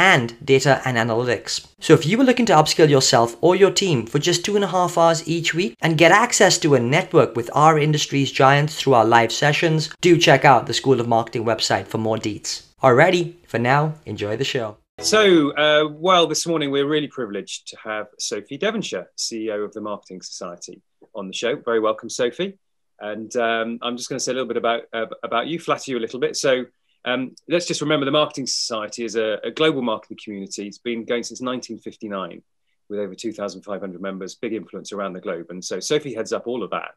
and data and analytics. So if you were looking to upskill yourself or your team for just two and a half hours each week and get access to a network with our industry's giants through our live sessions, do check out the School of Marketing website for more deets. Alrighty, for now, enjoy the show. So, uh, well, this morning we're really privileged to have Sophie Devonshire, CEO of the Marketing Society, on the show. Very welcome, Sophie. And um, I'm just going to say a little bit about uh, about you, flatter you a little bit. So, um, let's just remember the Marketing Society is a, a, global marketing community. It's been going since 1959 with over 2,500 members, big influence around the globe. And so Sophie heads up all of that.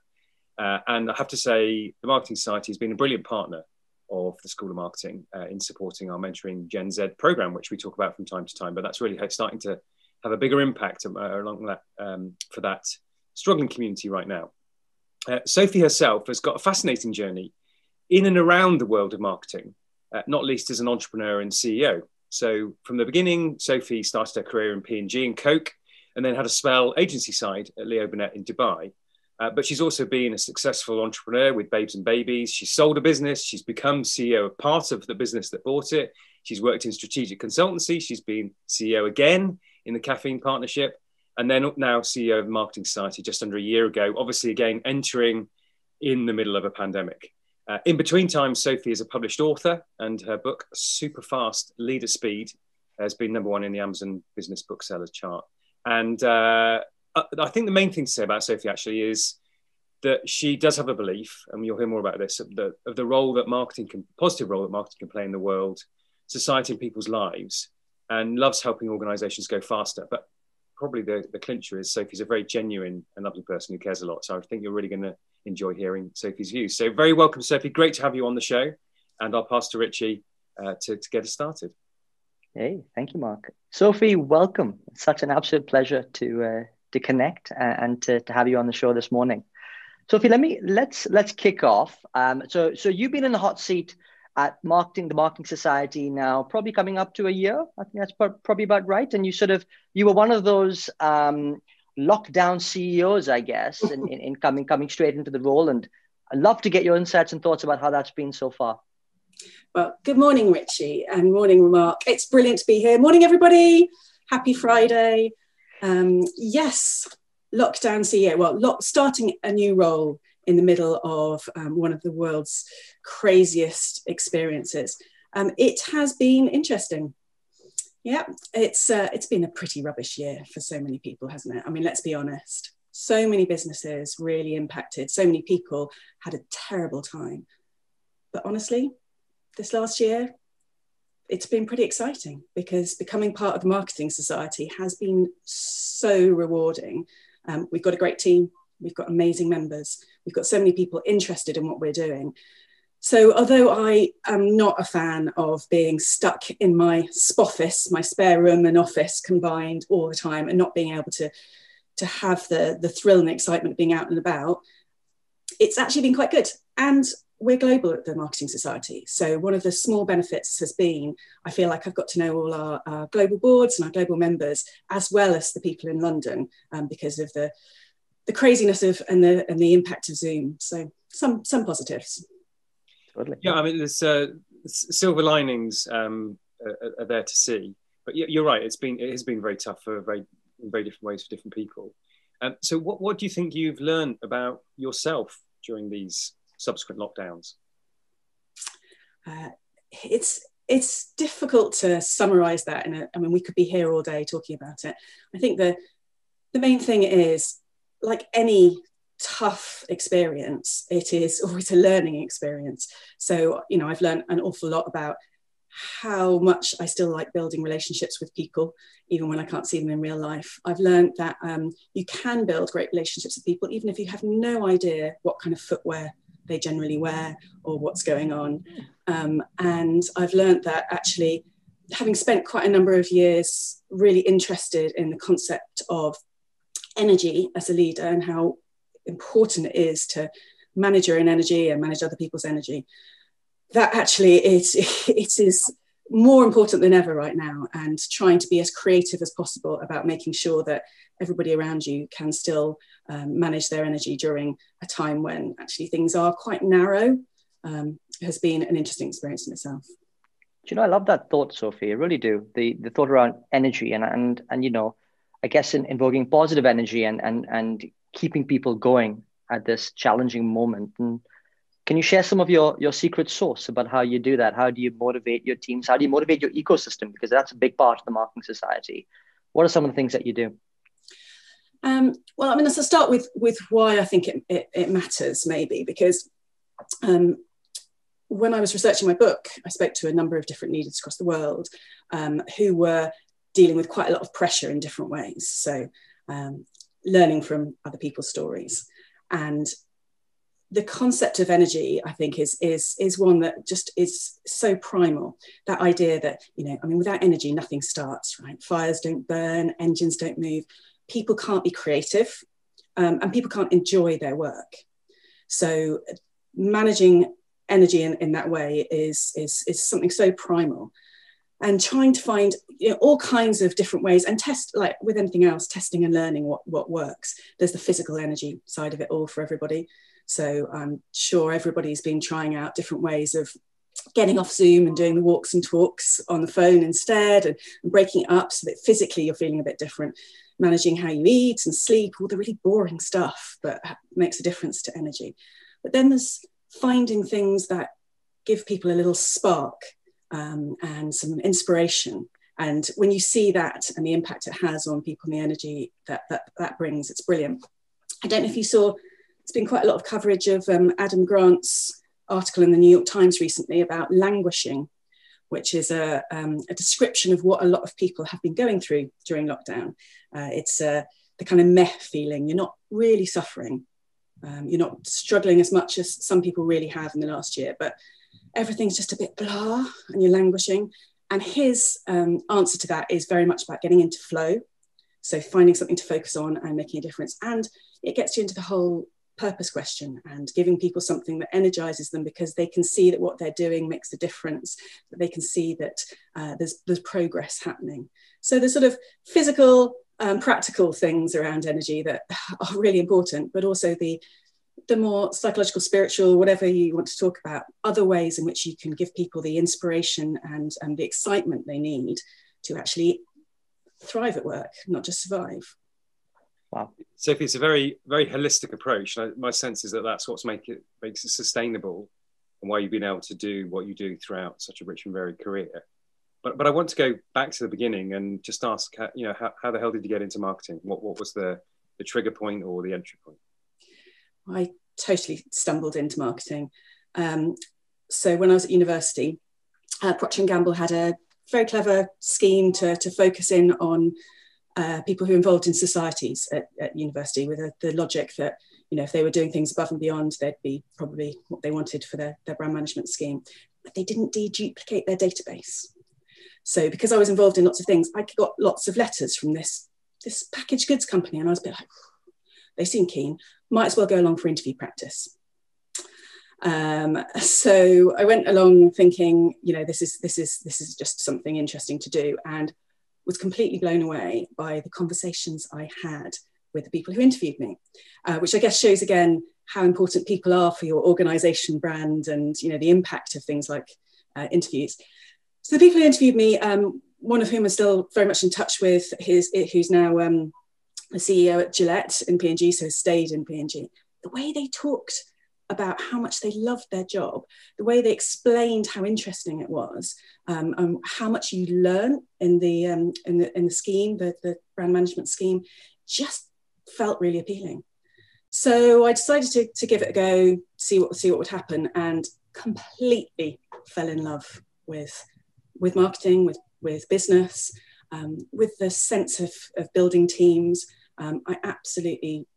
Uh, and I have to say, the Marketing Society has been a brilliant partner of the School of Marketing uh, in supporting our mentoring Gen Z program, which we talk about from time to time. But that's really starting to have a bigger impact uh, along that um, for that struggling community right now. Uh, Sophie herself has got a fascinating journey in and around the world of marketing uh, not least as an entrepreneur and CEO. So from the beginning, Sophie started her career in P&G and Coke, and then had a spell agency side at Leo Burnett in Dubai. Uh, but she's also been a successful entrepreneur with Babes and Babies. She's sold a business. She's become CEO of part of the business that bought it. She's worked in strategic consultancy. She's been CEO again in the Caffeine Partnership, and then now CEO of Marketing Society just under a year ago. Obviously, again entering in the middle of a pandemic. Uh, in between times, Sophie is a published author, and her book, Super Fast Lead at Speed, has been number one in the Amazon Business Booksellers chart. And uh, I think the main thing to say about Sophie actually is that she does have a belief, and you'll hear more about this, of the, of the role that marketing can, positive role that marketing can play in the world, society, and people's lives, and loves helping organizations go faster. But probably the, the clincher is Sophie's a very genuine and lovely person who cares a lot. So I think you're really going to enjoy hearing Sophie's views. So very welcome, Sophie. Great to have you on the show. And I'll pass to Richie uh, to, to get us started. Hey, thank you, Mark. Sophie, welcome. It's such an absolute pleasure to uh, to connect and to, to have you on the show this morning. Sophie, let me let's let's kick off. Um, so so you've been in the hot seat at marketing the marketing society now probably coming up to a year i think that's probably about right and you sort of you were one of those um, lockdown ceos i guess in, in, in, coming coming straight into the role and i'd love to get your insights and thoughts about how that's been so far. Well good morning richie and morning mark. It's brilliant to be here. Morning everybody. Happy friday. Um, yes lockdown ceo well lock, starting a new role in the middle of um, one of the world's craziest experiences. Um, it has been interesting. Yeah, it's uh, it's been a pretty rubbish year for so many people, hasn't it? I mean, let's be honest. So many businesses really impacted. So many people had a terrible time. But honestly, this last year, it's been pretty exciting because becoming part of the marketing society has been so rewarding. Um, we've got a great team. We've got amazing members. We've got so many people interested in what we're doing. So, although I am not a fan of being stuck in my office, my spare room and office combined all the time, and not being able to, to have the, the thrill and excitement of being out and about, it's actually been quite good. And we're global at the Marketing Society. So, one of the small benefits has been I feel like I've got to know all our, our global boards and our global members, as well as the people in London, um, because of the the craziness of and the and the impact of Zoom. So some some positives. Totally. Yeah, I mean, there's uh, silver linings um, are, are, there to see. But you're right. It's been it has been very tough for very in very different ways for different people. Um, so, what what do you think you've learned about yourself during these subsequent lockdowns? Uh, it's it's difficult to summarize that in a, I mean, we could be here all day talking about it. I think the the main thing is like any tough experience, it is always a learning experience. So, you know, I've learned an awful lot about how much I still like building relationships with people, even when I can't see them in real life. I've learned that um, you can build great relationships with people, even if you have no idea what kind of footwear they generally wear or what's going on. Um, and I've learned that actually having spent quite a number of years really interested in the concept of energy as a leader and how important it is to manage your own energy and manage other people's energy, that actually it, it is more important than ever right now and trying to be as creative as possible about making sure that everybody around you can still um, manage their energy during a time when actually things are quite narrow um, has been an interesting experience in itself. Do you know, I love that thought, Sophie. I really do. The the thought around energy and and and you know, I guess in invoking positive energy and and and keeping people going at this challenging moment. And can you share some of your your secret sauce about how you do that? How do you motivate your teams? How do you motivate your ecosystem? Because that's a big part of the marketing society. What are some of the things that you do? Um, well, I mean, let's start with with why I think it, it, it matters, maybe because um, when I was researching my book, I spoke to a number of different leaders across the world um, who were dealing with quite a lot of pressure in different ways. So, um, learning from other people's stories. And the concept of energy, I think, is, is, is one that just is so primal. That idea that, you know, I mean, without energy, nothing starts, right? Fires don't burn, engines don't move. People can't be creative um, and people can't enjoy their work. So, managing energy in, in that way is, is, is something so primal and trying to find you know, all kinds of different ways and test like with anything else testing and learning what, what works. There's the physical energy side of it all for everybody. So i'm sure everybody's been trying out different ways of getting off zoom and doing the walks and talks on the phone instead and, and breaking it up so that physically you're feeling a bit different. Managing how you eat and sleep all the really boring stuff but makes a difference to energy. But then there's finding things that give people a little spark um, and some inspiration. And when you see that and the impact it has on people and the energy that, that that brings, it's brilliant. I don't know if you saw, it's been quite a lot of coverage of um, Adam Grant's article in the New York Times recently about languishing, which is a, um, a description of what a lot of people have been going through during lockdown. Uh, it's uh, the kind of meh feeling. You're not really suffering, um, you're not struggling as much as some people really have in the last year, but everything's just a bit blah and you're languishing. And his um, answer to that is very much about getting into flow. So finding something to focus on and making a difference. And it gets you into the whole purpose question and giving people something that energizes them because they can see that what they're doing makes a difference, that they can see that uh, there's, there's progress happening. So the sort of physical, um, practical things around energy that are really important, but also the the more psychological, spiritual, whatever you want to talk about, other ways in which you can give people the inspiration and, and the excitement they need to actually thrive at work, not just survive. Wow. Sophie, it's a very, very holistic approach. My sense is that that's what's make it, makes it sustainable and why you've been able to do what you do throughout such a rich and varied career. But, but I want to go back to the beginning and just ask, you know, how, how the hell did you get into marketing? What, what was the, the trigger point or the entry point? I totally stumbled into marketing. Um, so when I was at university, uh, Procter & Gamble had a very clever scheme to, to focus in on uh, people who are involved in societies at, at university with a, the logic that you know if they were doing things above and beyond they'd be probably what they wanted for their, their brand management scheme. But they didn't deduplicate their database. So because i was involved in lots of things i got lots of letters from this this packaged goods company and i was a bit like they seem keen, might as well go along for interview practice. Um, so I went along thinking, you know, this is this is this is just something interesting to do, and was completely blown away by the conversations I had with the people who interviewed me, uh, which I guess shows again how important people are for your organisation brand and you know the impact of things like uh, interviews. So the people who interviewed me, um, one of whom I'm still very much in touch with, his, who's now um, the CEO at Gillette in P&G, so stayed in P&G, the way they talked about how much they loved their job, the way they explained how interesting it was, um, and how much you learn in the um, in the in the scheme, the, the brand management scheme, just felt really appealing. So I decided to, to give it a go, see what see what would happen, and completely fell in love with with marketing, with with business, um, with the sense of, of building teams, um, I absolutely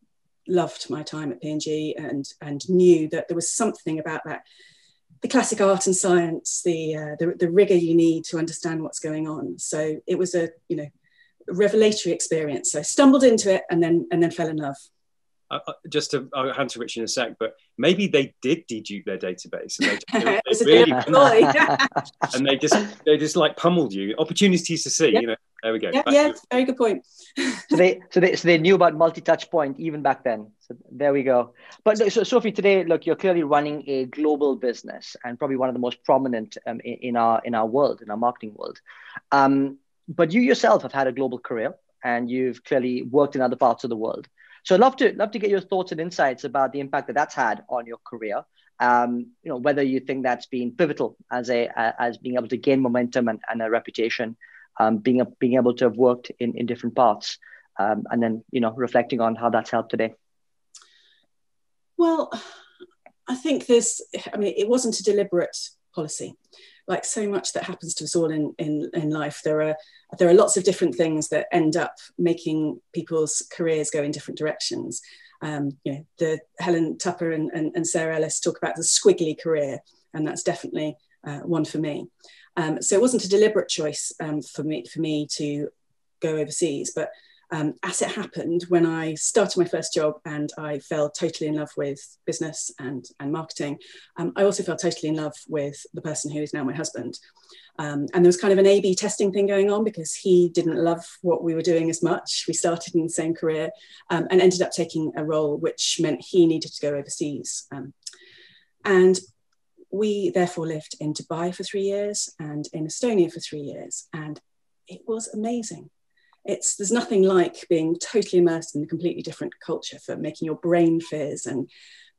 loved my time at P&G and, and knew that there was something about that the classic art and science, the, uh, the, the rigor you need to understand what's going on. So it was a you know revelatory experience. So I stumbled into it and then and then fell in love. Uh, uh, just to I'll hand to Rich in a sec, but maybe they did dedupe their database and they, they, they really and they just they just like pummeled you. Opportunities to see, yep. you know. There we go. Yeah, yeah very good point. so they so they so they knew about multi-touch point even back then. So there we go. But so Sophie, today, look, you're clearly running a global business and probably one of the most prominent um, in, in, our in our world, in our marketing world. Um, but you yourself have had a global career and you've clearly worked in other parts of the world. So I'd love to love to get your thoughts and insights about the impact that that's had on your career. Um, you know whether you think that's been pivotal as a as being able to gain momentum and, and a reputation, um, being a, being able to have worked in in different parts, um, and then you know reflecting on how that's helped today. Well, I think there's. I mean, it wasn't a deliberate policy like so much that happens to us all in, in, in life, there are, there are lots of different things that end up making people's careers go in different directions. Um, you know, the Helen Tupper and, and, and, Sarah Ellis talk about the squiggly career, and that's definitely uh, one for me. Um, so it wasn't a deliberate choice um, for me for me to go overseas, but um, as it happened, when I started my first job and I fell totally in love with business and, and marketing, um, I also fell totally in love with the person who is now my husband. Um, and there was kind of an A B testing thing going on because he didn't love what we were doing as much. We started in the same career um, and ended up taking a role which meant he needed to go overseas. Um, and we therefore lived in Dubai for three years and in Estonia for three years. And it was amazing it's there's nothing like being totally immersed in a completely different culture for making your brain fizz and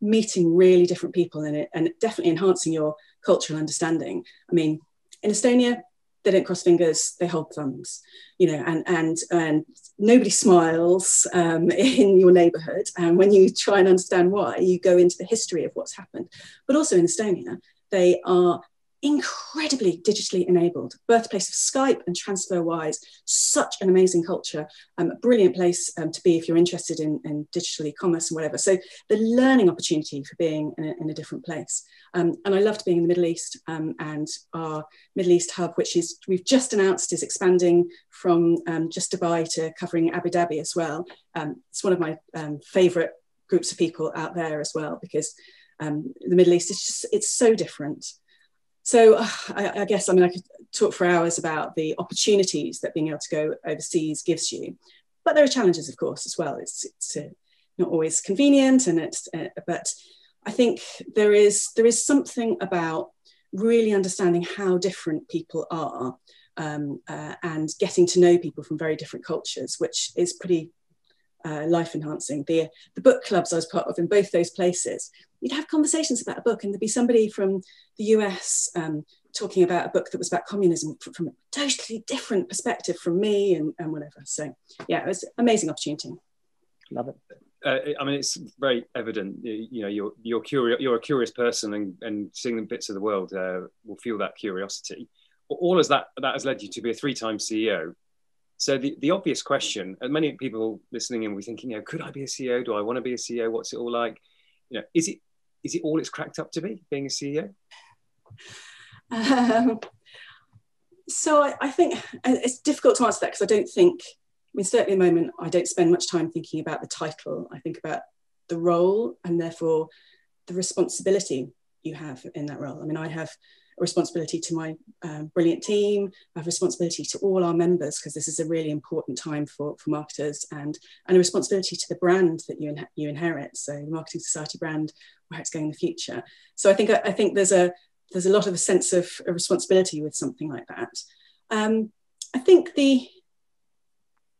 meeting really different people in it and definitely enhancing your cultural understanding. I mean, in Estonia, they don't cross fingers, they hold thumbs, you know, and and and nobody smiles um, in your neighborhood. And when you try and understand why, you go into the history of what's happened. But also in Estonia, they are incredibly digitally enabled, birthplace of Skype and TransferWise, such an amazing culture, um, a brilliant place um, to be if you're interested in, in, digital e-commerce and whatever. So the learning opportunity for being in a, in a different place. Um, and I loved being in the Middle East um, and our Middle East hub, which is we've just announced is expanding from um, just Dubai to covering Abu Dhabi as well. Um, it's one of my favorite groups of people out there as well, because the Middle East is just, it's so different. So I, I, guess I mean I could talk for hours about the opportunities that being able to go overseas gives you, but there are challenges, of course, as well. It's it's uh, not always convenient, and it's uh, but I think there is there is something about really understanding how different people are um, uh, and getting to know people from very different cultures, which is pretty uh, life enhancing. The, the book clubs I was part of in both those places, you'd have conversations about a book, and there'd be somebody from the US um, talking about a book that was about communism from, from, a totally different perspective from me and, and whatever. So, yeah, it was an amazing opportunity. Love it. Uh, I mean, it's very evident. You know, you're you're curious. You're a curious person, and, and seeing bits of the world uh, will fuel that curiosity. All as that that has led you to be a three-time CEO so the, the obvious question, and many people listening in will be thinking, you know, could I be a CEO? Do I want to be a CEO? What's it all like? You know, is it is it all it's cracked up to be being a CEO? Um, so I, I, think it's difficult to answer that because I don't think, I mean, certainly at the moment, I don't spend much time thinking about the title. I think about the role and therefore the responsibility you have in that role. I mean, I have a responsibility to my um, brilliant team, I have responsibility to all our members because this is a really important time for, for marketers and, and a responsibility to the brand that you, in, you inherit. So the Marketing Society brand, where it's going in the future. So I think, I think there's a, there's a lot of a sense of a responsibility with something like that. Um, I think the,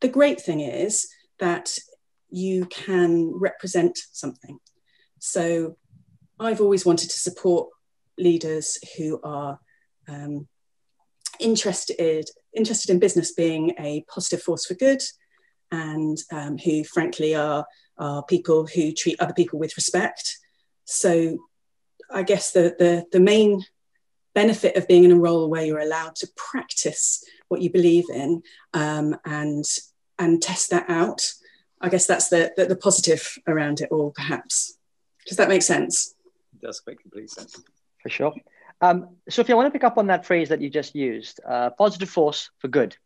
the great thing is that you can represent something. So I've always wanted to support leaders who are um, interested interested in business being a positive force for good, and um, who frankly are are people who treat other people with respect. So, I guess the the, the main benefit of being in a role where you're allowed to practice what you believe in um, and and test that out. I guess that's the, the, the positive around it all, perhaps. Does that make sense? It does make complete sense For sure. Um, Sophie, I want to pick up on that phrase that you just used uh, positive force for good.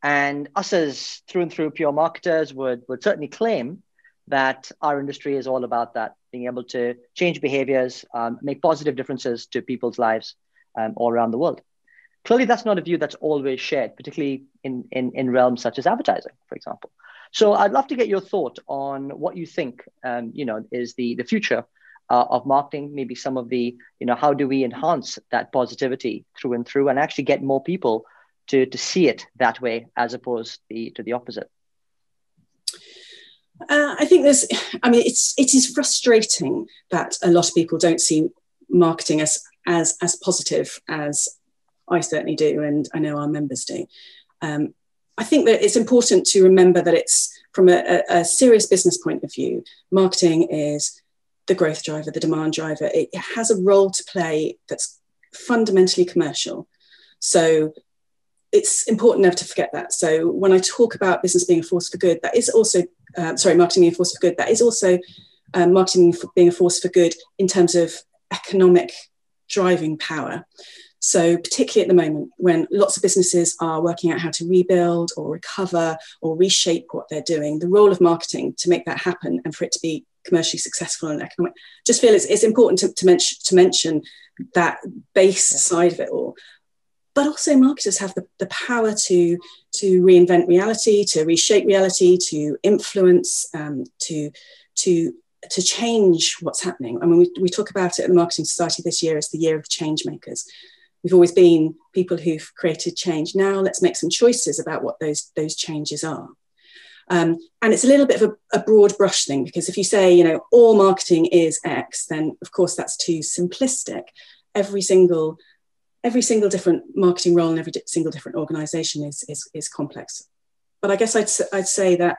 And us as through and through pure marketers would, would certainly claim that our industry is all about that, being able to change behaviors, um, make positive differences to people's lives um, all around the world. Clearly, that's not a view that's always shared, particularly in, in, in realms such as advertising, for example. So I'd love to get your thought on what you think, um, you know, is the, the future uh, of marketing, maybe some of the, you know, how do we enhance that positivity through and through and actually get more people to, to see it that way as opposed the, to the opposite? Uh, I think there's, I mean, it's it is frustrating that a lot of people don't see marketing as as as positive as I certainly do, and I know our members do. Um, I think that it's important to remember that it's from a, a, serious business point of view, marketing is the growth driver, the demand driver. It has a role to play that's fundamentally commercial. So it's important never to forget that. So when I talk about business being a force for good, that is also, uh, sorry, marketing being a force for good, that is also um, marketing being a force for good in terms of economic driving power. So, particularly at the moment, when lots of businesses are working out how to rebuild or recover or reshape what they're doing, the role of marketing to make that happen and for it to be commercially successful and economic, just feel it's, it's important to, to, mention, to mention that base yeah. side of it all. But also, marketers have the, the power to, to reinvent reality, to reshape reality, to influence, um, to, to to change what's happening. I mean, we, we talk about it at the Marketing Society this year as the year of the change makers we've always been people who've created change. Now let's make some choices about what those, those changes are. Um, and it's a little bit of a, a, broad brush thing because if you say, you know, all marketing is X, then of course that's too simplistic. Every single, every single different marketing role in every single different organization is, is, is complex. But I guess I'd, I'd say that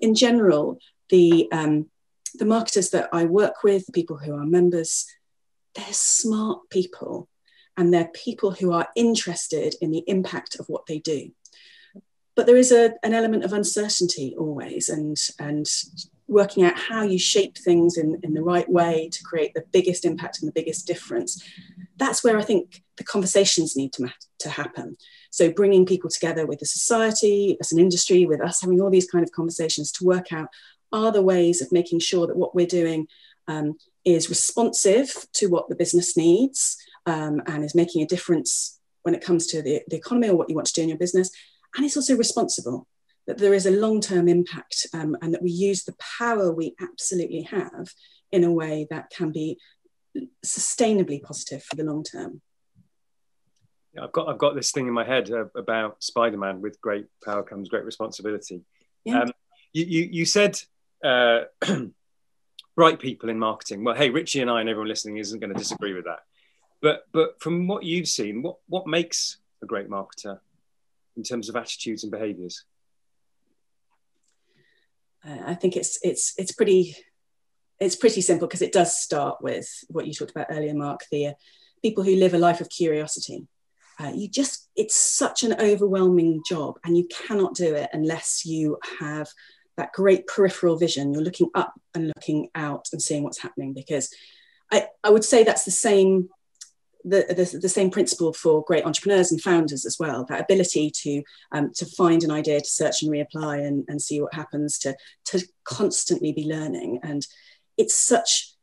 in general, the, um, the marketers that I work with, the people who are members, they're smart people and they're people who are interested in the impact of what they do. But there is a, an element of uncertainty always, and, and working out how you shape things in, in the right way to create the biggest impact and the biggest difference. That's where I think the conversations need to, to happen. So, bringing people together with the society, as an industry, with us having all these kind of conversations to work out are the ways of making sure that what we're doing um, is responsive to what the business needs um, and is making a difference when it comes to the, the economy or what you want to do in your business. And it's also responsible, that there is a long term impact um, and that we use the power we absolutely have in a way that can be sustainably positive for the long term. Yeah, I've got I've got this thing in my head uh, about Spider-Man. With great power comes great responsibility. Yeah. Um, you, you, you said uh, bright people in marketing. Well, hey, Richie and I and everyone listening isn't going to disagree with that. But but from what you've seen, what what makes a great marketer in terms of attitudes and behaviours? Uh, I think it's it's it's pretty it's pretty simple because it does start with what you talked about earlier, Mark. The uh, people who live a life of curiosity. Uh, you just it's such an overwhelming job, and you cannot do it unless you have that great peripheral vision. You're looking up and looking out and seeing what's happening. Because I, I would say that's the same the, the, the, same principle for great entrepreneurs and founders as well that ability to um, to find an idea to search and reapply and, and see what happens to to constantly be learning. And it's such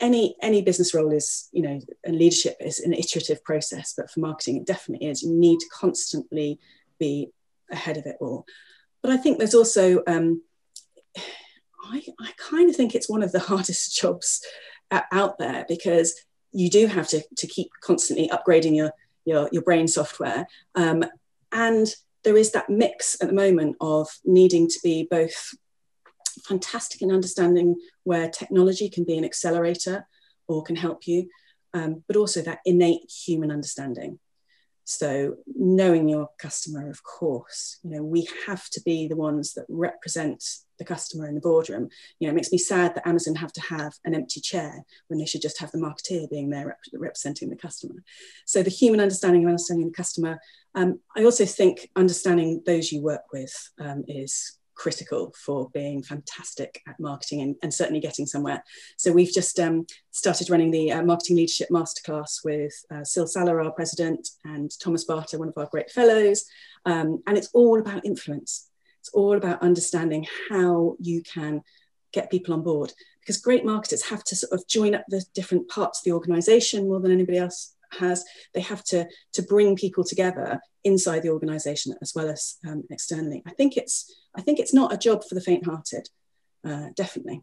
any any business role is you know and leadership is an iterative process but for marketing it definitely is. You need to constantly be ahead of it all. But i think there's also um, I, I kind of think it's one of the hardest jobs out there because you do have to, to keep constantly upgrading your, your, your brain software. Um, and there is that mix at the moment of needing to be both fantastic in understanding where technology can be an accelerator or can help you, um, but also that innate human understanding. So knowing your customer, of course, you know, we have to be the ones that represent the customer in the boardroom. You know, it makes me sad that Amazon have to have an empty chair when they should just have the marketeer being there rep- representing the customer. So the human understanding of understanding the customer. Um, I also think understanding those you work with um, is critical for being fantastic at marketing and, and certainly getting somewhere. So we've just um, started running the uh, Marketing Leadership Masterclass with uh, Syl Saller, our president, and Thomas Barta, one of our great fellows. Um, and it's all about influence. It's all about understanding how you can get people on board because great marketers have to sort of join up the different parts of the organization more than anybody else has they have to to bring people together inside the organization as well as um, externally i think it's i think it's not a job for the faint-hearted uh, definitely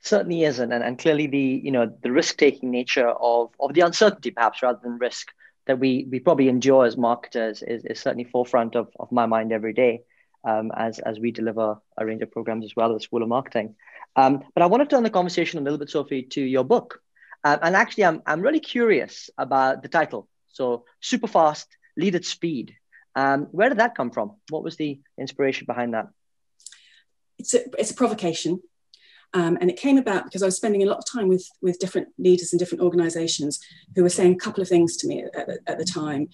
certainly isn't and, and clearly the you know the risk-taking nature of of the uncertainty perhaps rather than risk that we we probably endure as marketers is, is certainly forefront of, of my mind every day um, as as we deliver a range of programs as well the School of Marketing. Um, but I want to turn the conversation a little bit, Sophie, to your book. Um, and actually, I'm, I'm really curious about the title. So, Super Fast, Lead at Speed. Um, where did that come from? What was the inspiration behind that? It's a, it's a provocation. Um, and it came about because I was spending a lot of time with, with different leaders and different organizations who were saying a couple of things to me at, at, at the time.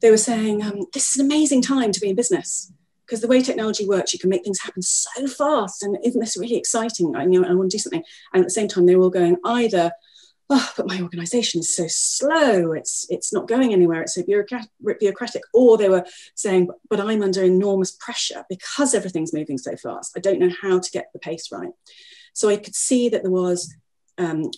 They were saying, um, This is an amazing time to be in business because the way technology works, you can make things happen so fast. And isn't this really exciting? I, know, I want to do something. And at the same time, they were all going either, oh, but my organization is so slow. It's, it's not going anywhere. It's so bureaucratic. Or they were saying, but I'm under enormous pressure because everything's moving so fast. I don't know how to get the pace right. So I could see that there was um,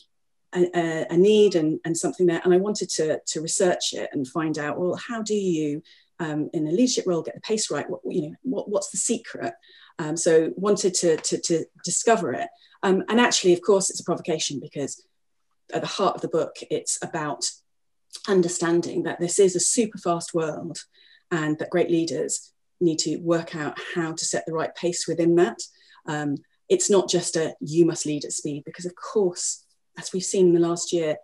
a, a, need and, and something there. And I wanted to, to research it and find out, well, how do you um, in a leadership role get the pace right what, you know what, what's the secret um, so wanted to, to, to discover it um, and actually of course it's a provocation because at the heart of the book it's about understanding that this is a super fast world and that great leaders need to work out how to set the right pace within that um, it's not just a you must lead at speed because of course as we've seen in the last year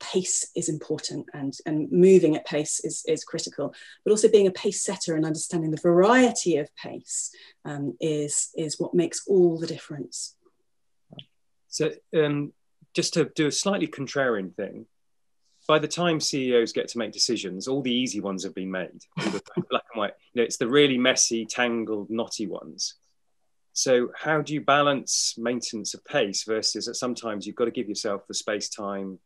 pace is important and, and moving at pace is, is critical, but also being a pace setter and understanding the variety of pace um, is, is what makes all the difference. So, um, just to do a slightly contrarian thing, by the time CEOs get to make decisions, all the easy ones have been made. black and white. You know, it's the really messy, tangled, knotty ones. So, how do you balance maintenance of pace versus that sometimes you've got to give yourself the space time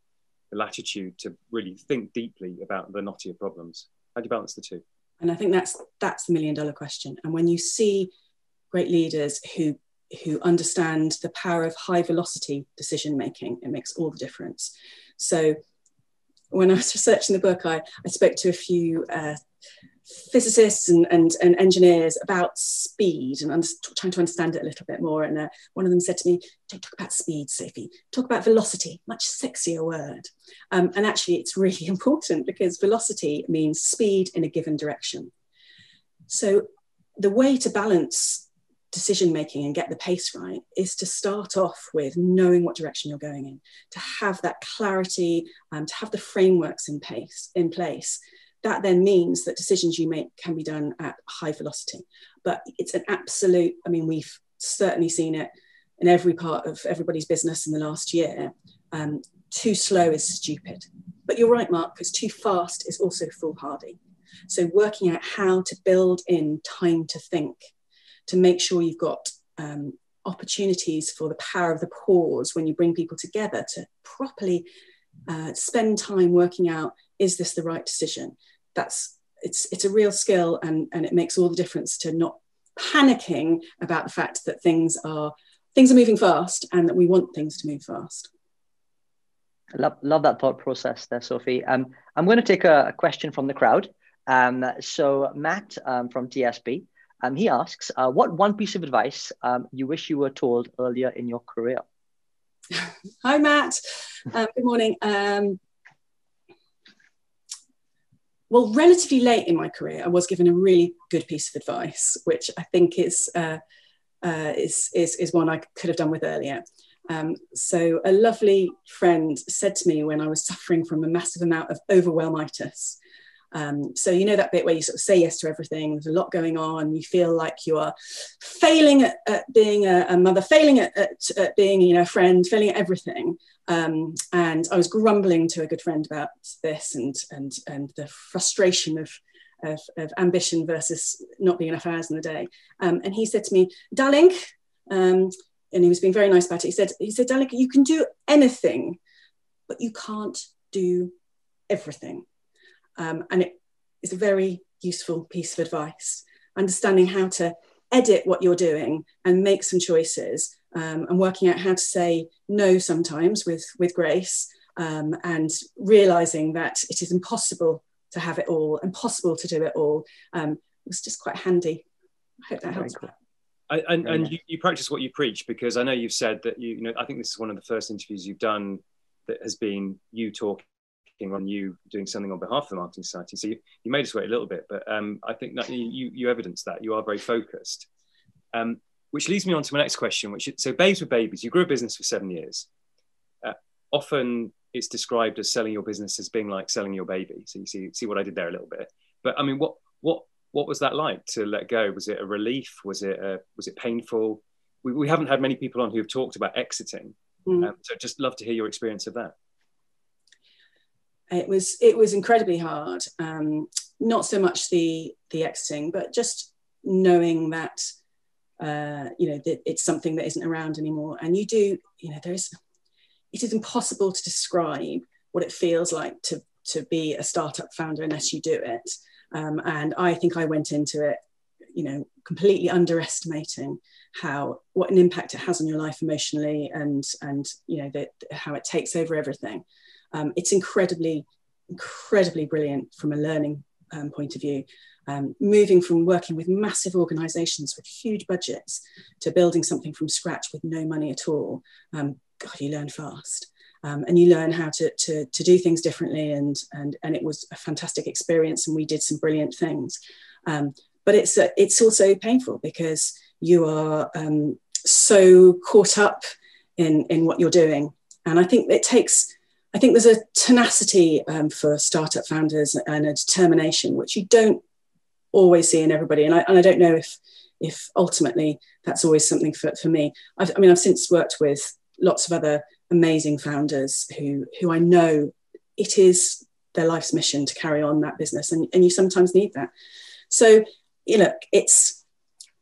the latitude to really think deeply about the knottier problems. How do you balance the two? And I think that's that's the million dollar question. And when you see great leaders who who understand the power of high velocity decision making, it makes all the difference. So when I was researching the book, I, I spoke to a few uh, physicists and, and, and engineers about speed and I'm trying to understand it a little bit more. And uh, one of them said to me, Don't talk about speed, Sophie, talk about velocity, much sexier word. Um, and actually, it's really important because velocity means speed in a given direction. So, the way to balance decision making and get the pace right is to start off with knowing what direction you're going in, to have that clarity, um, to have the frameworks in pace in place that then means that decisions you make can be done at high velocity. But it's an absolute, I mean, we've certainly seen it in every part of everybody's business in the last year. Um, too slow is stupid. But you're right, Mark, because too fast is also foolhardy. So working out how to build in time to think, to make sure you've got um, opportunities for the power of the pause when you bring people together to properly uh, spend time working out is this the right decision that's it's it's a real skill and and it makes all the difference to not panicking about the fact that things are things are moving fast and that we want things to move fast I love, love that thought process there, Sophie. Um, I'm going to take a, a question from the crowd. Um, so Matt um, from TSB, um, he asks, uh, what one piece of advice um, you wish you were told earlier in your career? Hi, Matt. Um, good morning. Um, well, relatively late in my career, I was given a really good piece of advice, which I think is uh, uh, is, is is one I could have done with earlier. Um, so, a lovely friend said to me when I was suffering from a massive amount of overwhelmitis. Um, so, you know that bit where you sort of say yes to everything, there's a lot going on, you feel like you are failing at, at being a, a, mother, failing at, at, at, being you know, a friend, failing at everything. Um, and I was grumbling to a good friend about this and and and the frustration of of, of ambition versus not being enough hours in the day. Um, and he said to me, darling, um, and he was being very nice about it. He said, he said, darling, you can do anything, but you can't do everything. Um, and it is a very useful piece of advice, understanding how to edit what you're doing and make some choices um, and working out how to say no sometimes with, with grace um, and realizing that it is impossible to have it all, impossible to do it all, um, was just quite handy. I hope that helps. Cool. And, and you, you, practice what you preach because I know you've said that you, you know I think this is one of the first interviews you've done that has been you talking on you doing something on behalf of the marketing society. So you, you made us wait a little bit, but um, I think that you you evidence that you are very focused. Um, which leads me on to my next question. Which is, so babes with babies. You grew a business for seven years. Uh, often it's described as selling your business as being like selling your baby. So you see see what I did there a little bit. But I mean, what what what was that like to let go? Was it a relief? Was it a, was it painful? We, we haven't had many people on who have talked about exiting. Mm. Um, so just love to hear your experience of that. It was it was incredibly hard. Um, not so much the the exiting, but just knowing that uh, you know that it's something that isn't around anymore. And you do you know there's it is impossible to describe what it feels like to, to be a startup founder unless you do it. Um, and I think I went into it, you know, completely underestimating how what an impact it has on your life emotionally and and you know that how it takes over everything. Um, it's incredibly incredibly brilliant from a learning um, point of view. Um, moving from working with massive organizations with huge budgets to building something from scratch with no money at all um, God, you learn fast. Um, and you learn how to, to, to do things differently. And, and, and it was a fantastic experience, and we did some brilliant things. Um, but it's, uh, it's also painful because you are so caught up in, in what you're doing. And I think it takes, I think there's a tenacity um, for startup founders and a determination, which you don't always see in everybody. And I, and I don't know if, if ultimately that's always something for, for me. I've, I mean, I've since worked with lots of other amazing founders who who I know it is their life's mission to carry on that business and, and you sometimes need that so you know it's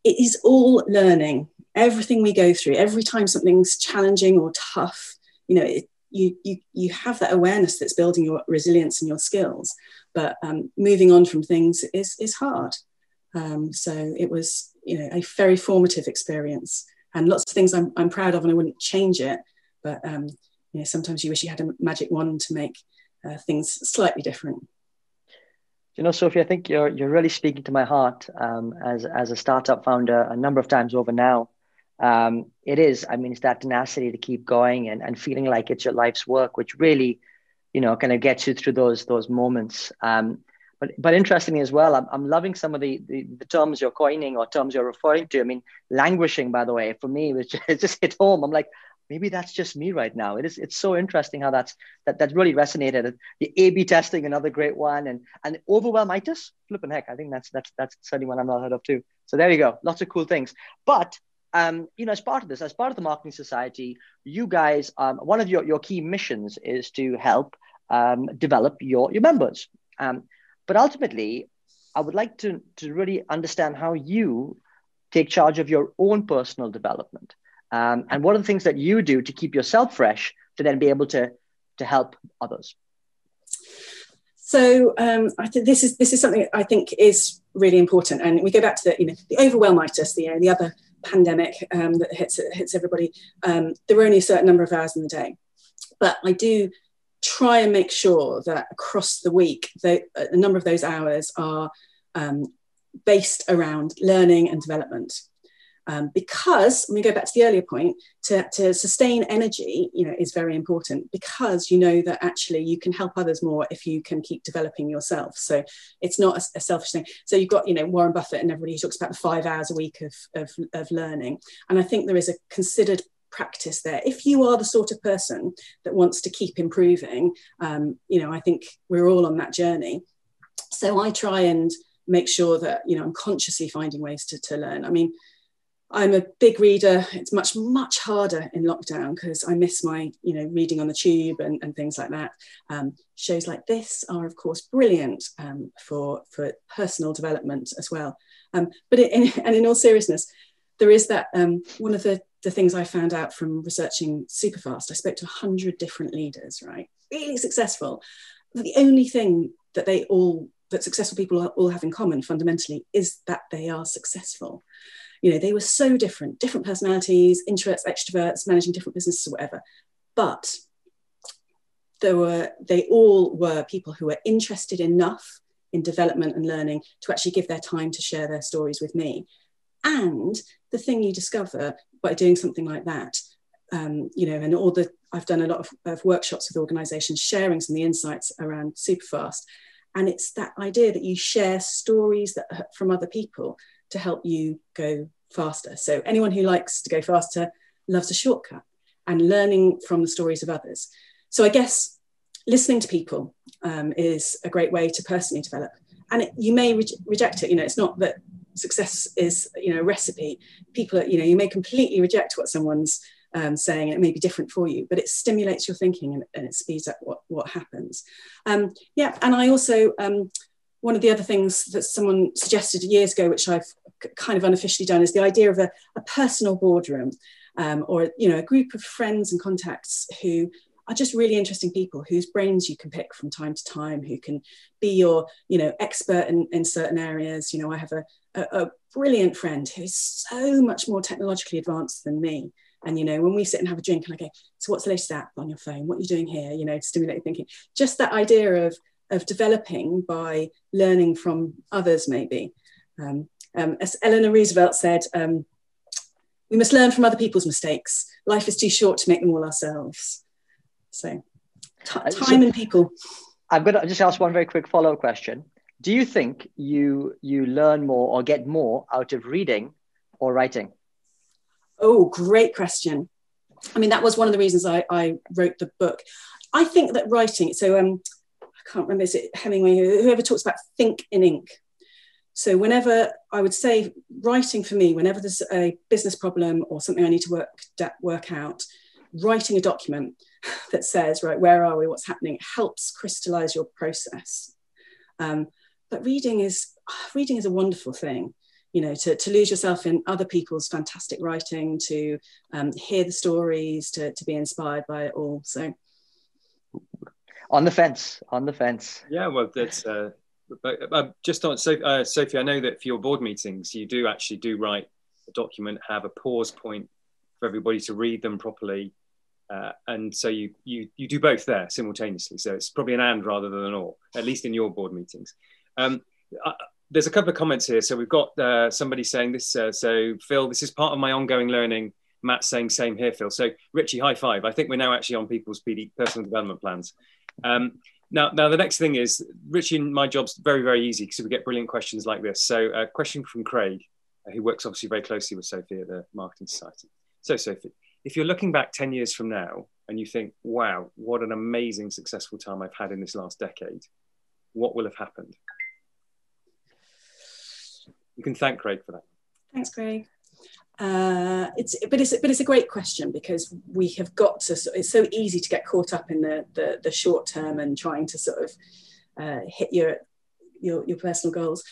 it is all learning everything we go through every time something's challenging or tough you know it, you, you you have that awareness that's building your resilience and your skills but um, moving on from things is is hard um, so it was you know a very formative experience and lots of things I'm, I'm proud of and I wouldn't change it. But um, you know, sometimes you wish you had a magic wand to make uh, things slightly different. You know, Sophie, I think you're you're really speaking to my heart um, as as a startup founder a number of times over now. Um, it is, I mean, it's that tenacity to keep going and, and feeling like it's your life's work, which really, you know, kind of gets you through those those moments. Um, but but interestingly as well, I'm, I'm loving some of the, the, the terms you're coining or terms you're referring to. I mean, languishing, by the way, for me, which it just hit home. I'm like, maybe that's just me right now. It is it's so interesting how that's that that really resonated. The A/B testing, another great one, and and overwhelmitis, flipping heck, I think that's that's that's certainly one I'm not heard of too. So there you go, lots of cool things. But um, you know, as part of this, as part of the Marketing Society, you guys, um, one of your, your key missions is to help um, develop your your members. Um, but ultimately, I would like to, to really understand how you take charge of your own personal development. Um, and what are the things that you do to keep yourself fresh to then be able to, to help others? So um, I think this is this is something I think is really important, and we go back to the you know the overwhelmitis, the uh, the other pandemic um, that hits hits everybody. Um, there were only a certain number of hours in the day, but I do try and make sure that across the week, the, a number of those hours are um, based around learning and development. Um, because when we go back to the earlier point, to, to sustain energy, you know, is very important because you know that actually you can help others more if you can keep developing yourself. So it's not a, a selfish thing. So you've got, you know, Warren Buffett and everybody who talks about the five hours a week of, of, of learning. And I think there is a considered practice there. If you are the sort of person that wants to keep improving, um, you know, I think we're all on that journey. So I try and make sure that, you know, I'm consciously finding ways to, to learn. I mean, I'm a big reader. It's much, much harder in lockdown because I miss my, you know, reading on the tube and, and things like that. Um, shows like this are, of course, brilliant um, for, for personal development as well. Um, but in, and in all seriousness, there is that um, one of the, the things I found out from researching Superfast, I spoke to 100 different leaders, right? Really successful. But the only thing that they all, that successful people all have in common fundamentally is that they are successful you know they were so different different personalities introverts extroverts managing different businesses or whatever. But there were they all were people who were interested enough in development and learning to actually give their time to share their stories with me. And the thing you discover by doing something like that um, you know and all the i've done a lot of, of workshops with organizations sharing some of the insights around superfast. And it's that idea that you share stories that from other people to help you go faster. So anyone who likes to go faster loves a shortcut and learning from the stories of others. So I guess listening to people um, is a great way to personally develop. And it, you may re- reject it. You know, it's not that success is you know a recipe. People, you know, you may completely reject what someone's um, saying, and it may be different for you, but it stimulates your thinking and, and it speeds up what what happens. Um, yeah, and I also um, one of the other things that someone suggested years ago, which I've kind of unofficially done, is the idea of a, a personal boardroom, um, or you know, a group of friends and contacts who are just really interesting people whose brains you can pick from time to time, who can be your you know expert in, in certain areas. You know, I have a, a, a brilliant friend who's so much more technologically advanced than me. And you know, when we sit and have a drink, and I go, "So, what's the latest app on your phone? What are you doing here?" You know, to stimulate thinking. Just that idea of of developing by learning from others, maybe. Um, um, as Eleanor Roosevelt said, um, we must learn from other people's mistakes. Life is too short to make them all ourselves. So, uh, time so, and people. I'm going to just ask one very quick follow-up question. Do you think you you learn more or get more out of reading or writing? Oh, great question. I mean, that was one of the reasons I, I wrote the book. I think that writing, so um, I can't remember, is it Hemingway, whoever talks about think in ink. So whenever I would say writing for me, whenever there's a business problem or something I need to work, work out, writing a document that says, right, where are we, what's happening, helps crystallize your process. Um, but reading is, reading is a wonderful thing you know to, to lose yourself in other people's fantastic writing to um, hear the stories to, to be inspired by it all so on the fence on the fence. Yeah well that's uh, but just on uh, sophie i know that for your board meetings you do actually do write a document have a pause point for everybody to read them properly uh, and so you, you you do both there simultaneously. So it's probably an and rather than an or at least in your board meetings. Um, uh, there's a couple of comments here. So we've got uh, somebody saying this uh, so phil this is part of my ongoing learning. Matt saying same here phil. So richie high five. I think we're now actually on people's PD, personal development plans um, now, now the next thing is Richie and my job's very, very easy because we get brilliant questions like this. So, a question from Craig, uh, who works obviously very closely with Sophie at the Marketing Society. So, Sophie, if you're looking back 10 years from now and you think, wow, what an amazing, successful time I've had in this last decade, what will have happened? You can thank Craig for that. Thanks, Craig. Uh, it's but it's but it's a great question because we have got to. It's so easy to get caught up in the the, the short term and trying to sort of uh, hit your, your your personal goals.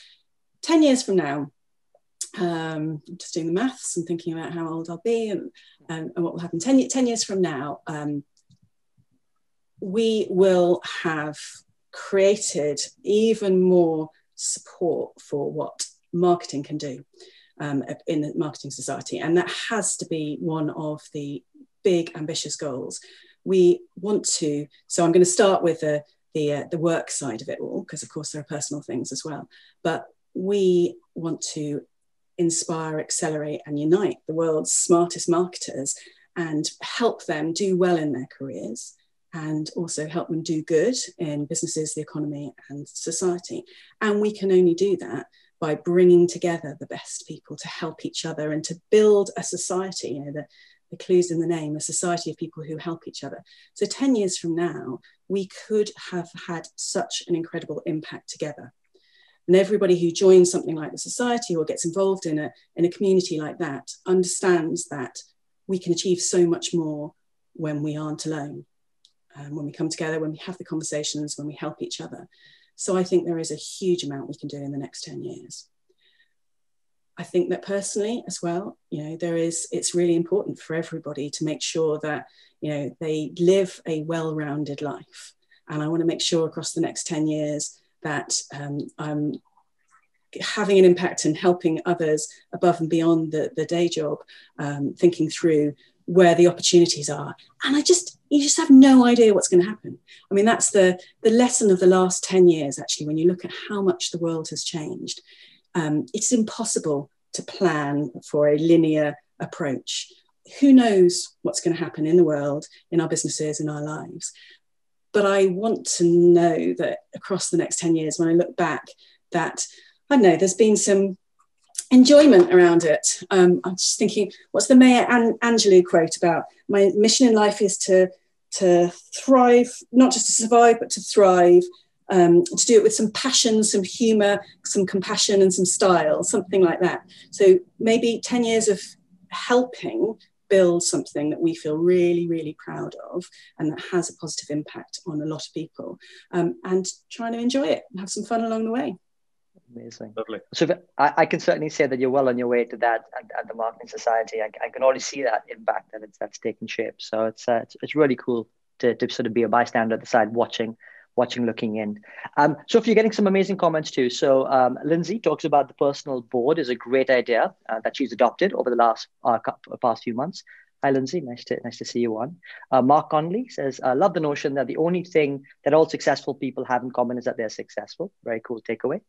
Ten years from now, um, I'm just doing the maths and thinking about how old I'll be and and, and what will happen. 10, 10 years from now, um, we will have created even more support for what marketing can do um, in the marketing society. And that has to be one of the big ambitious goals. We want to, so I'm going to start with the, the, uh, the work side of it all, because of course there are personal things as well. But we want to inspire, accelerate, and unite the world's smartest marketers and help them do well in their careers and also help them do good in businesses, the economy, and society. And we can only do that by bringing together the best people to help each other and to build a society, you know, the, the clues in the name, a society of people who help each other. So 10 years from now, we could have had such an incredible impact together. And everybody who joins something like the society or gets involved in a, in a community like that understands that we can achieve so much more when we aren't alone, um, when we come together, when we have the conversations, when we help each other. So I think there is a huge amount we can do in the next 10 years. I think that personally as well, you know, there is, it's really important for everybody to make sure that, you know, they live a well-rounded life. And I want to make sure across the next 10 years that um, I'm having an impact and helping others above and beyond the, the day job, um, thinking through where the opportunities are. And I just, you just have no idea what's going to happen. I mean, that's the, the lesson of the last 10 years, actually, when you look at how much the world has changed. Um, it's impossible to plan for a linear approach. Who knows what's going to happen in the world, in our businesses, in our lives? But I want to know that across the next 10 years, when I look back, that I don't know, there's been some enjoyment around it. Um, I'm just thinking, what's the Maya An- Angelou quote about? My mission in life is to to thrive, not just to survive, but to thrive. Um, to do it with some passion, some humor, some compassion, and some style, something like that. So maybe 10 years of helping build something that we feel really, really proud of and that has a positive impact on a lot of people um, and trying to enjoy it and have some fun along the way. Amazing. Lovely. So I, I, can certainly say that you're well on your way to that at, at the Marketing Society. I, I, can already see that impact that it's that's taking shape. So it's uh, it's, it's, really cool to, to sort of be a bystander at the side watching watching looking in um, so if you're getting some amazing comments too so um, lindsay talks about the personal board is a great idea uh, that she's adopted over the last uh, past few months Hi, Lindsay. Nice to nice to see you on. Uh, Mark Conley says, "I love the notion that the only thing that all successful people have in common is that they're successful." Very cool takeaway.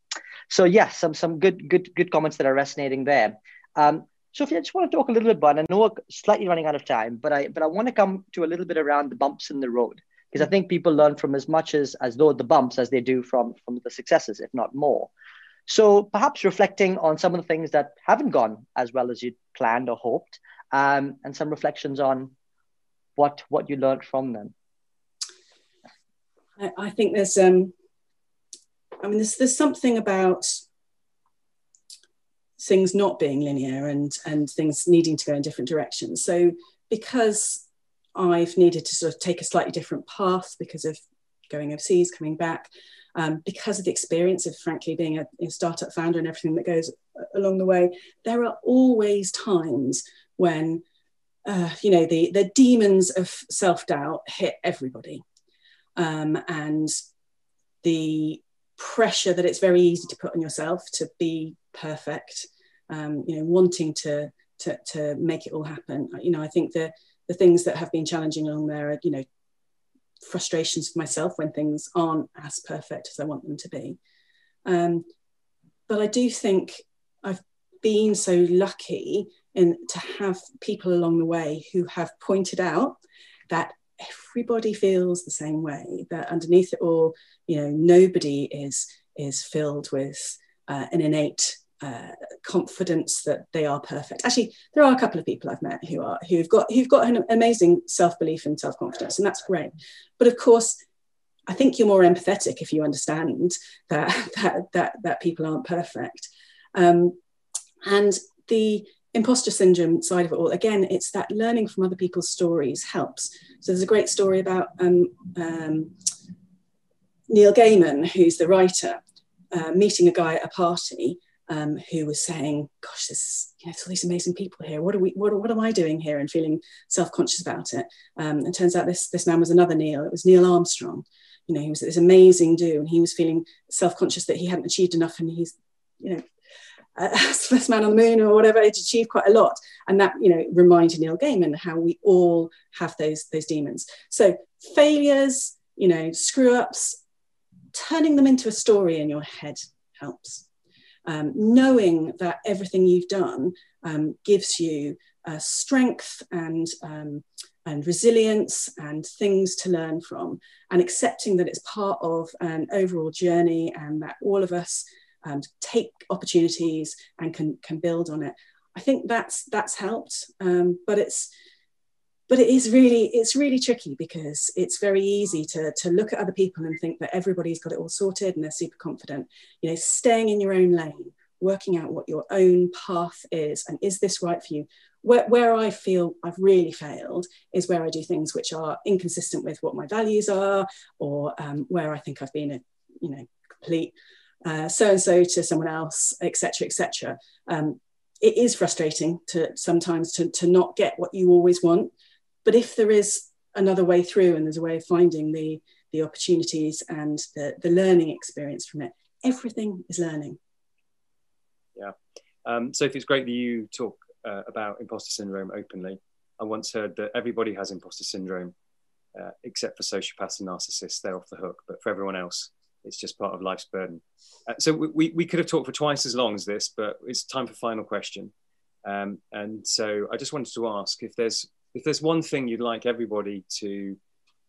So yes, some some good good good comments that are resonating there. Um, Sophie, I just want to talk a little bit about. I know we're slightly running out of time, but I but I want to come to a little bit around the bumps in the road because I think people learn from as much as as though the bumps as they do from from the successes, if not more. So perhaps reflecting on some of the things that haven't gone as well as you planned or hoped, um, and some reflections on what what you learned from them. I, I think there's um, I mean there's there's something about things not being linear and and things needing to go in different directions. So because I've needed to sort of take a slightly different path because of going overseas, coming back, um, because of the experience of frankly being a, a, startup founder and everything that goes along the way, there are always times when uh, you know the the demons of self doubt hit everybody, um, and the pressure that it's very easy to put on yourself to be perfect, um, you know, wanting to to to make it all happen. You know, I think the the things that have been challenging along there are you know frustrations for myself when things aren't as perfect as I want them to be. Um, but I do think I've been so lucky and to have people along the way who have pointed out that everybody feels the same way that underneath it all you know nobody is is filled with uh, an innate uh, confidence that they are perfect. Actually, there are a couple of people I've met who are who've got who've got an amazing self belief and self confidence, and that's great. But of course, I think you're more empathetic if you understand that that that, that people aren't perfect. Um, and the imposter syndrome side of it all, again, it's that learning from other people's stories helps. So there's a great story about um, um, Neil Gaiman, who's the writer, uh, meeting a guy at a party um, who was saying, "Gosh, there's, you know, there's all these amazing people here. What are we? What, what am I doing here?" And feeling self-conscious about it. Um, and turns out this this man was another Neil. It was Neil Armstrong. You know, he was this amazing dude, and he was feeling self-conscious that he hadn't achieved enough, and he's, you know, uh, first man on the moon or whatever, he'd achieved quite a lot. And that, you know, reminded Neil Gaiman how we all have those, those demons. So failures, you know, screw ups, turning them into a story in your head helps. Um, knowing that everything you've done um, gives you uh, strength and um, and resilience and things to learn from, and accepting that it's part of an overall journey and that all of us um, take opportunities and can can build on it. I think that's that's helped, um, but it's but it is really it's really tricky because it's very easy to to look at other people and think that everybody's got it all sorted and they're super confident you know staying in your own lane working out what your own path is and is this right for you where, where i feel i've really failed is where i do things which are inconsistent with what my values are or um, where i think i've been a you know complete so and so to someone else etc etc um, it is frustrating to sometimes to, to not get what you always want. But if there is another way through and there's a way of finding the the opportunities and the, the learning experience from it everything is learning. Yeah. Um, sophie it's great that you talk uh, about imposter syndrome openly. I once heard that everybody has imposter syndrome uh, except for sociopaths and narcissists. They're off the hook but for everyone else it's just part of life's burden uh, so we, we could have talked for twice as long as this but it's time for final question um, and so i just wanted to ask if there's if there's one thing you'd like everybody to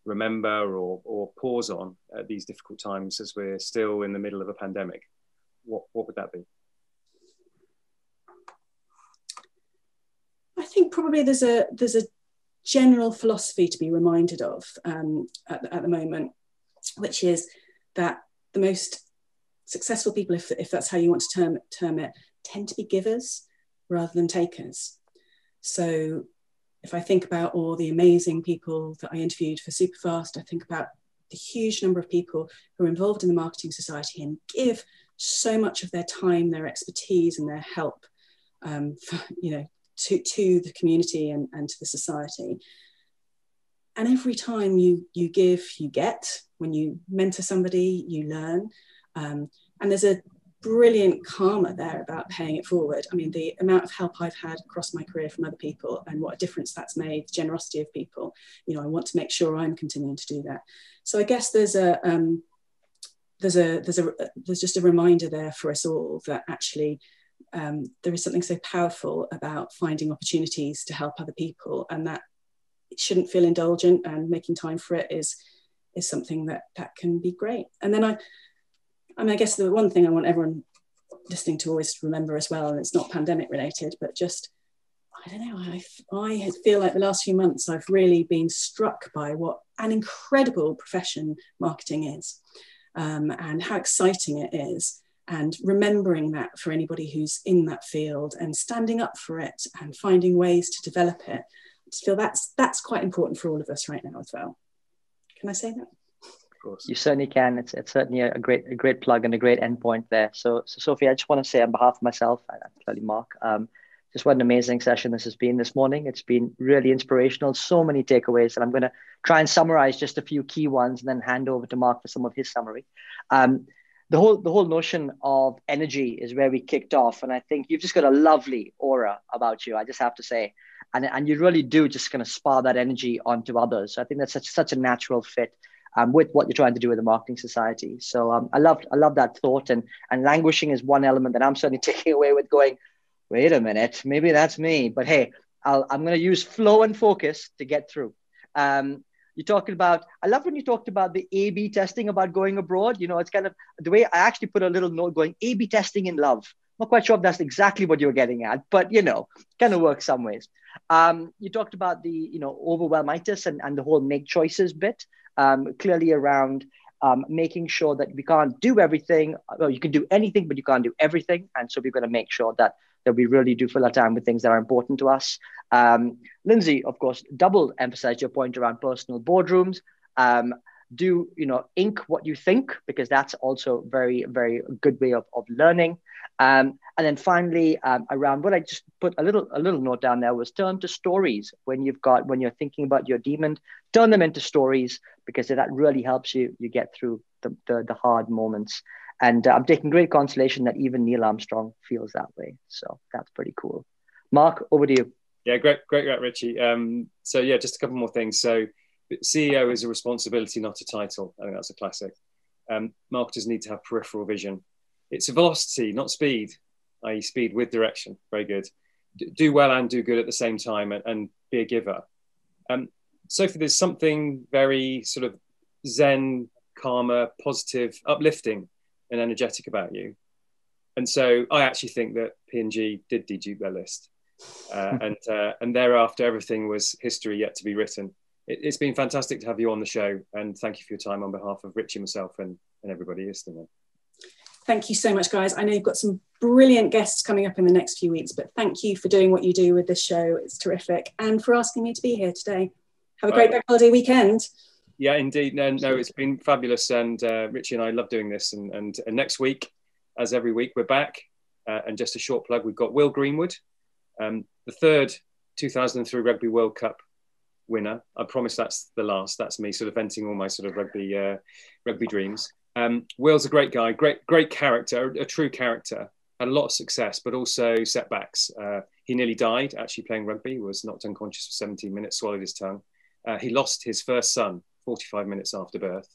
remember or, or pause on at these difficult times as we're still in the middle of a pandemic, what, what would that be? I think probably there's a there's a general philosophy to be reminded of um, at, at the moment, which is that the most successful people, if, if that's how you want to term, term it, tend to be givers rather than takers. So if I think about all the amazing people that I interviewed for Superfast, I think about the huge number of people who are involved in the Marketing Society and give so much of their time, their expertise, and their help, um, for, you know, to, to the community and, and to the society. And every time you you give, you get. When you mentor somebody, you learn. Um, and there's a brilliant karma there about paying it forward. I mean, the amount of help I've had across my career from other people and what a difference that's made, the generosity of people, you know, I want to make sure I'm continuing to do that. So I guess there's a, um, there's a, there's a, there's just a reminder there for us all that actually um, there is something so powerful about finding opportunities to help other people and that it shouldn't feel indulgent and making time for it is, is something that, that can be great. And then I, I mean, I guess the one thing I want everyone listening to always remember as well, and it's not pandemic related, but just I don't know. I, I feel like the last few months I've really been struck by what an incredible profession marketing is, um, and how exciting it is, and remembering that for anybody who's in that field and standing up for it and finding ways to develop it. I just feel that's that's quite important for all of us right now as well. Can I say that? course. You certainly can. It's, it's certainly a great a great plug and a great endpoint there. So, so Sophie, I just want to say on behalf of myself and clearly Mark, um, just what an amazing session this has been this morning. It's been really inspirational. So many takeaways, and I'm going to try and summarize just a few key ones, and then hand over to Mark for some of his summary. Um, the whole the whole notion of energy is where we kicked off, and I think you've just got a lovely aura about you. I just have to say, and and you really do just kind of spar that energy onto others. So I think that's such such a natural fit um, with what you're trying to do with the marketing society. So um, I love I love that thought, and and languishing is one element that I'm certainly taking away with going. Wait a minute, maybe that's me, but hey, i am going to use flow and focus to get through. Um, you're talking about. I love when you talked about the A/B testing about going abroad. You know, it's kind of the way I actually put a little note going A/B testing in love. I'm not quite sure if that's exactly what you're getting at, but you know, kind of works some ways. Um, you talked about the you know overwhelmitis and, and the whole make choices bit um, clearly around um, making sure that we can't do everything. Well, you can do anything, but you can't do everything. And so we've got to make sure that that we really do fill our time with things that are important to us. Um, Lindsay, of course, double emphasized your point around personal boardrooms. Um, do you know ink what you think because that's also very very good way of, of learning um, and then finally um, around what i just put a little a little note down there was turn to stories when you've got when you're thinking about your demon turn them into stories because that really helps you you get through the, the, the hard moments and uh, i'm taking great consolation that even neil armstrong feels that way so that's pretty cool mark over to you yeah great great great richie um, so yeah just a couple more things so CEO is a responsibility, not a title. I think that's a classic. Um, marketers need to have peripheral vision. It's a velocity, not speed, i.e., speed with direction. Very good. D- do well and do good at the same time and, and be a giver. Um, Sophie, there's something very sort of zen, calmer, positive, uplifting, and energetic about you. And so I actually think that P&G did dedupe their list. Uh, and uh, and thereafter, everything was history yet to be written. It, has been fantastic to have you on the show, and thank you for your time on behalf of Richie, myself, and, and everybody listening. Thank you so much, guys. I know you've got some brilliant guests coming up in the next few weeks, but thank you for doing what you do with this show. It's terrific, and for asking me to be here today. Have a great bank holiday weekend. Yeah, indeed. No, no, it's been fabulous, and uh, Richie and I love doing this. And, and, and next week, as every week, we're back. Uh, and just a short plug: we've got Will Greenwood, um, the third 2003 Rugby World Cup winner. I promise that's the last. That's me sort of venting all my sort of rugby uh, rugby dreams. Um, Will's a great guy, great great character, a, true character. Had a lot of success, but also setbacks. Uh, he nearly died actually playing rugby. Was knocked unconscious for 17 minutes, swallowed his tongue. Uh, he lost his first son 45 minutes after birth,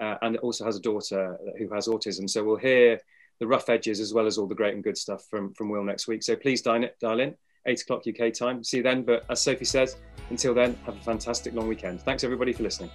uh, and also has a daughter who has autism. So we'll hear the rough edges as well as all the great and good stuff from from Will next week. So please dial, dial in, eight o'clock UK time. See you then. But as Sophie says, until then, have a fantastic long weekend. Thanks everybody for listening.